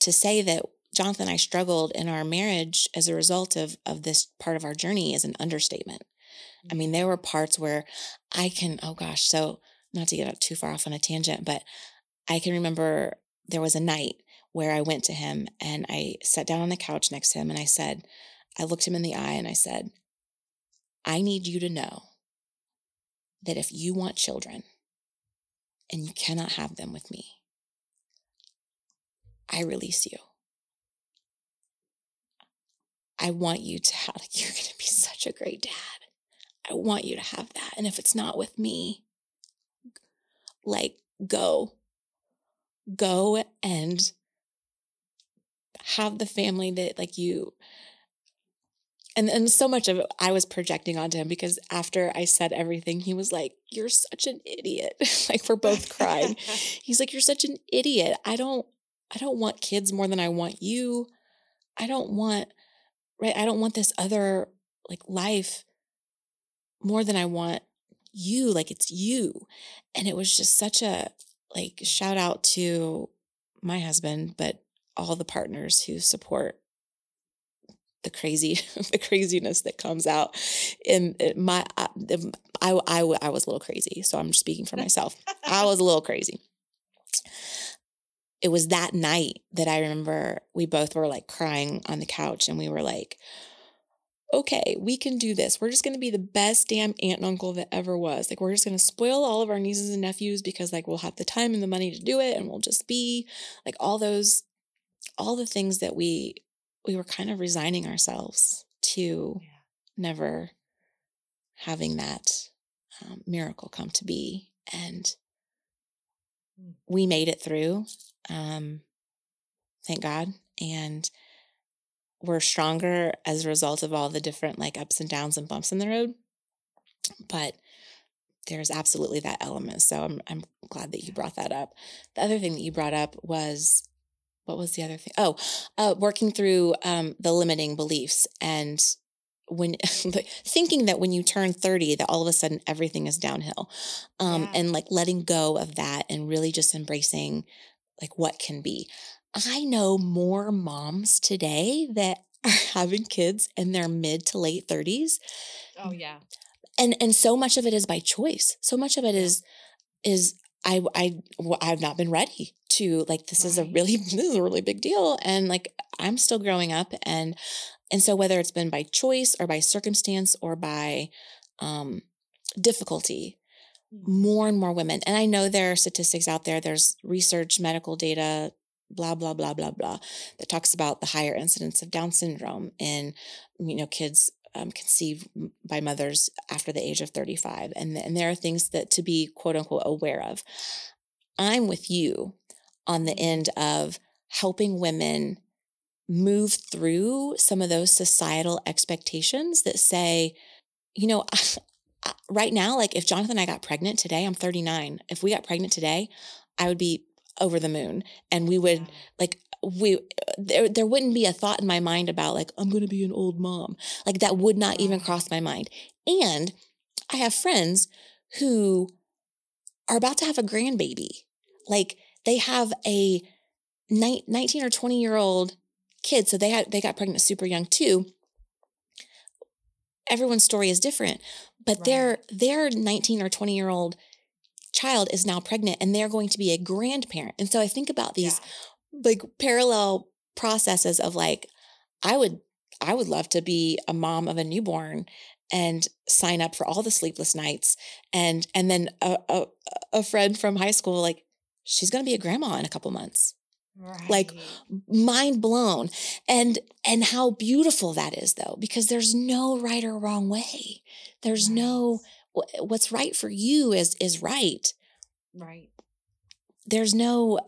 to say that Jonathan and I struggled in our marriage as a result of of this part of our journey is an understatement. Mm-hmm. I mean, there were parts where I can, oh gosh, so not to get too far off on a tangent, but I can remember there was a night where I went to him and I sat down on the couch next to him and I said, I looked him in the eye and I said, I need you to know that if you want children and you cannot have them with me, I release you. I want you to have, you're going to be such a great dad. I want you to have that. And if it's not with me, like go, go and have the family that like you and and so much of it I was projecting onto him because after I said everything, he was like, "You're such an idiot." like we're both crying. He's like, "You're such an idiot. I don't I don't want kids more than I want you. I don't want right. I don't want this other like life more than I want you. Like it's you." And it was just such a like shout out to my husband, but all the partners who support the crazy the craziness that comes out in eh, my uh, I, I, I, I was a little crazy so i'm just speaking for myself i was a little crazy it was that night that i remember we both were like crying on the couch and we were like okay we can do this we're just going to be the best damn aunt and uncle that ever was like we're just going to spoil all of our nieces and nephews because like we'll have the time and the money to do it and we'll just be like all those all the things that we we were kind of resigning ourselves to yeah. never having that um, miracle come to be. And mm. we made it through. Um, thank God. And we're stronger as a result of all the different like ups and downs and bumps in the road. But there's absolutely that element. So I'm I'm glad that you brought that up. The other thing that you brought up was what was the other thing? Oh, uh, working through um, the limiting beliefs and when thinking that when you turn 30 that all of a sudden everything is downhill um, yeah. and like letting go of that and really just embracing like what can be i know more moms today that are having kids in their mid to late 30s oh yeah and and so much of it is by choice so much of it is is I I I've not been ready to like this right. is a really this is a really big deal and like I'm still growing up and and so whether it's been by choice or by circumstance or by um difficulty mm. more and more women and I know there are statistics out there there's research medical data blah blah blah blah blah that talks about the higher incidence of down syndrome in you know kids um, conceived by mothers after the age of 35 and, and there are things that to be quote unquote aware of i'm with you on the end of helping women move through some of those societal expectations that say, you know, right now, like if Jonathan and I got pregnant today, I'm 39. If we got pregnant today, I would be over the moon and we would like we uh, there there wouldn't be a thought in my mind about like I'm going to be an old mom. Like that would not even cross my mind. And I have friends who are about to have a grandbaby. Like they have a 19 or 20 year old kid. So they had, they got pregnant super young too. Everyone's story is different, but right. their, their 19 or 20 year old child is now pregnant and they're going to be a grandparent. And so I think about these yeah. like parallel processes of like, I would, I would love to be a mom of a newborn and sign up for all the sleepless nights and and then a, a, a friend from high school like she's going to be a grandma in a couple months. Right. Like mind blown. And and how beautiful that is though because there's no right or wrong way. There's no what's right for you is is right. Right. There's no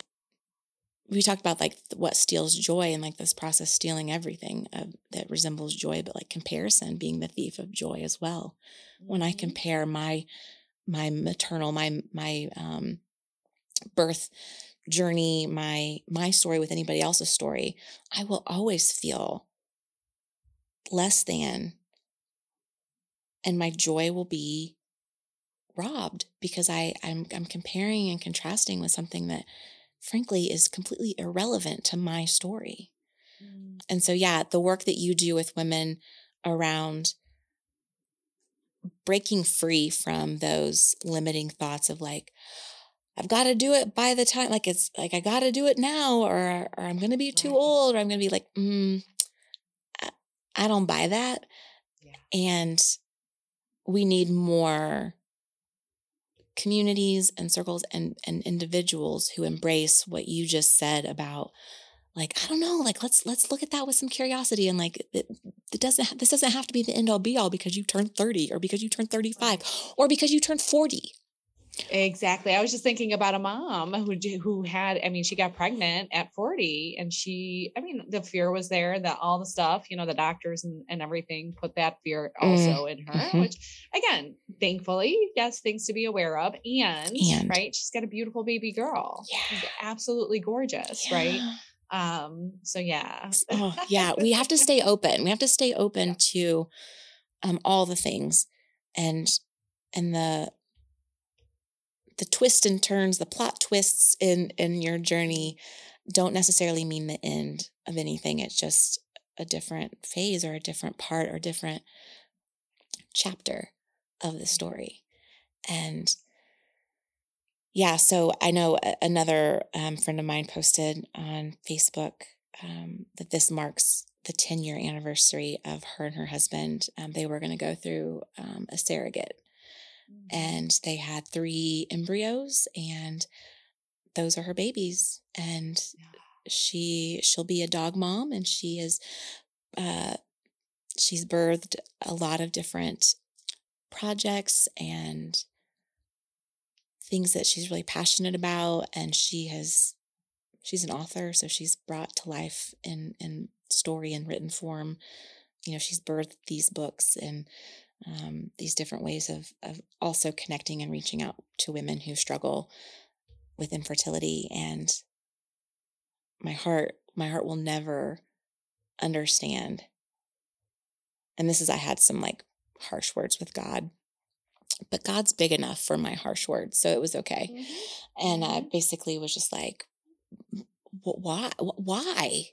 we talked about like what steals joy and like this process stealing everything uh, that resembles joy but like comparison being the thief of joy as well mm-hmm. when i mm-hmm. compare my my maternal my my um birth journey, my my story with anybody else's story, I will always feel less than and my joy will be robbed because I I'm I'm comparing and contrasting with something that frankly is completely irrelevant to my story. Mm. And so yeah, the work that you do with women around breaking free from those limiting thoughts of like I've got to do it by the time, like it's like I got to do it now, or or I'm gonna be too Right. old, or I'm gonna be like, mm, I, I don't buy that. Yeah. And we need more communities and circles and and individuals who embrace what you just said about like i don't know like let's let's look at that with some curiosity and like it, it doesn't ha- this doesn't have to be the end all be all because you turned 30 or because you turned 35 or because you turned 40 Exactly. I was just thinking about a mom who who had. I mean, she got pregnant at forty, and she. I mean, the fear was there. That all the stuff, you know, the doctors and, and everything put that fear also in her. mhm. Which, again, thankfully, yes, things to be aware of. And, And. right, she's got a beautiful baby girl. She's Yeah. absolutely gorgeous. Right. Um. So yeah. oh yeah we have to stay open we have to stay open to um all the things and and the the twists and turns the plot twists in in your journey don't necessarily mean the end of anything. It's just a different phase or a different part or different chapter of the story. And yeah so i know another um, friend of mine posted on facebook um, that this marks the 10 year anniversary of her and her husband. Um, they were going to go through um, a surrogate and they had three embryos and those are her babies and Yeah. she she'll be a dog mom and she is uh she's birthed a lot of different projects and things that she's really passionate about and she has she's an author so she's brought to life in in story and written form you know she's birthed these books and um, these different ways of of also connecting and reaching out to women who struggle with infertility and my heart my heart will never understand and this is i had some like harsh words with god but god's big enough for my harsh words so it was okay Mhm. and I basically was just like, why, why,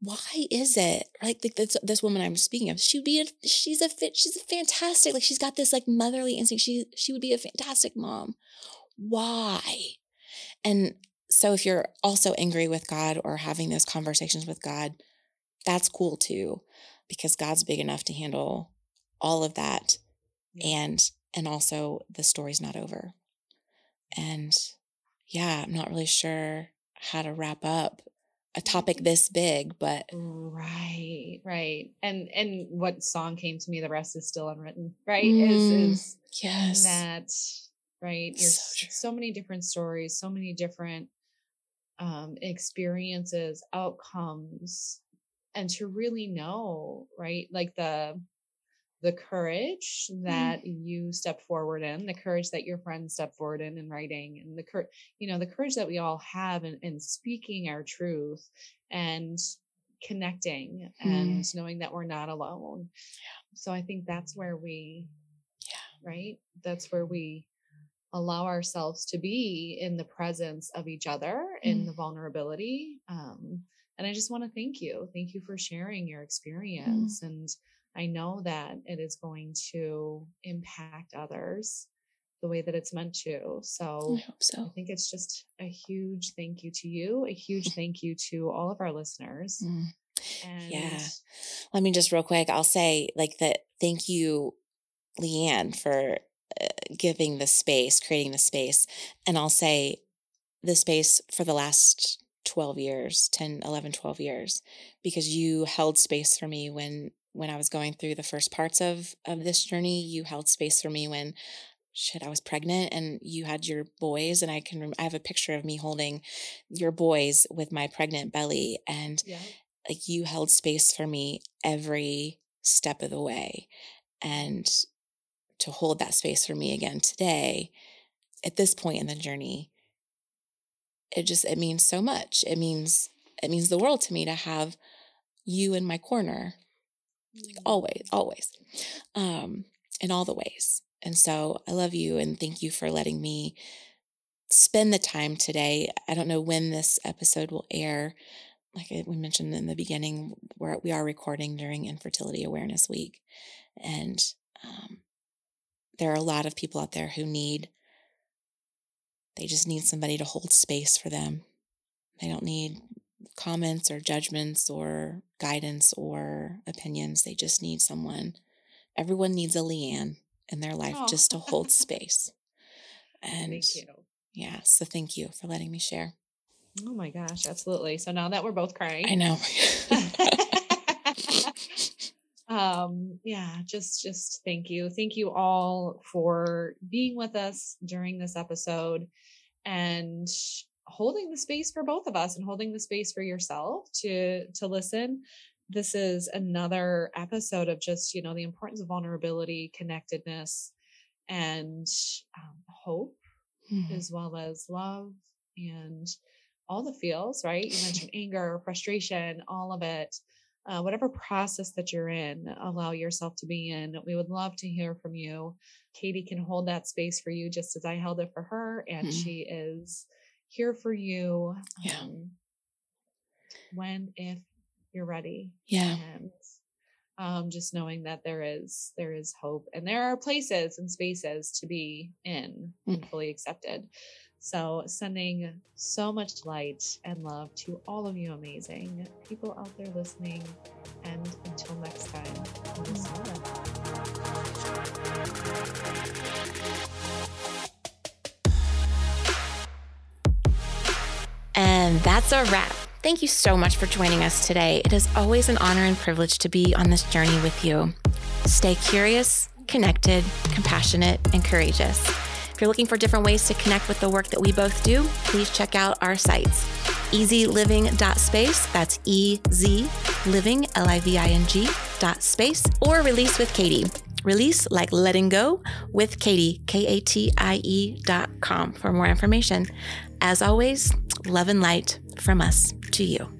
why is it like th- this, this woman I'm speaking of? She would be, a, she's a fit, she's a fantastic, like she's got this like motherly instinct. She, she would be a fantastic mom. Why? And so if you're also angry with God or having those conversations with God, that's cool too, because God's big enough to handle all of that. Yeah. And, and also the story's not over. And yeah, I'm not really sure how to wrap up a topic this big, but Right, right. And and what song came to me, the rest is still unwritten, right? Mm, Is is yes. that right? You're So so many different stories, so many different um experiences, outcomes, and to really know, right? Like the the courage Mm. that you step forward in, the courage that your friends step forward in in writing, and the courage, you know, the courage that we all have in, in speaking our truth and connecting Mm. and knowing that we're not alone. So I think that's where we, Yeah. right? That's where we allow ourselves to be in the presence of each other in Mm. the vulnerability. Um, and I just want to thank you. Thank you for sharing your experience. And I know that it is going to impact others the way that it's meant to. So I hope So I think it's just a huge thank you to you, a huge thank you to all of our listeners. Mm. And Yeah. Let me just real quick, I'll say like that thank you, Leanne, for uh, giving the space, creating the space. And I'll say the space for the last 12 years 10 11 12 years because you held space for me when when i was going through the first parts of of this journey you held space for me when shit i was pregnant and you had your boys and i can rem- i have a picture of me holding your boys with my pregnant belly and yeah, like you held space for me every step of the way and to hold that space for me again today at this point in the journey it just it means so much. It means it means the world to me to have you in my corner like always always. Um in all the ways. And so i love you and thank you for letting me spend the time today. I don't know when this episode will air. Like we mentioned in the beginning where we are recording during infertility awareness week. And um, there are a lot of people out there who need They just need somebody to hold space for them. They don't need comments or judgments or guidance or opinions. They just need someone. Everyone needs a Leanne in their life oh. just to hold space. And thank you. Yeah. So thank you for letting me share. Oh my gosh, absolutely. So now that we're both crying. I know. um yeah just just thank you thank you all for being with us during this episode and holding the space for both of us and holding the space for yourself to to listen this is another episode of just you know the importance of vulnerability connectedness and um, hope mm-hmm. as well as love and all the feels right you mentioned anger frustration all of it uh, whatever process that you're in, allow yourself to be in. We would love to hear from you. Katie can hold that space for you just as I held it for her, and mm-hmm. she is here for you. Yeah. Um, when, if you're ready. Yeah. And um, just knowing that there is there is hope, and there are places and spaces to be in and fully accepted. So, sending so much light and love to all of you amazing people out there listening. And that's a wrap. Thank you so much for joining us today. It is always an honor and privilege to be on this journey with you. Stay curious, connected, compassionate, and courageous. If you're looking for different ways to connect with the work that we both do, please check out our sites. EZLiving.space, that's E Z living, L I V I N G, dot space, or Release with Katie. Release like letting go with Katie, K A T I E dot com for more information. As always, love and light from us to you.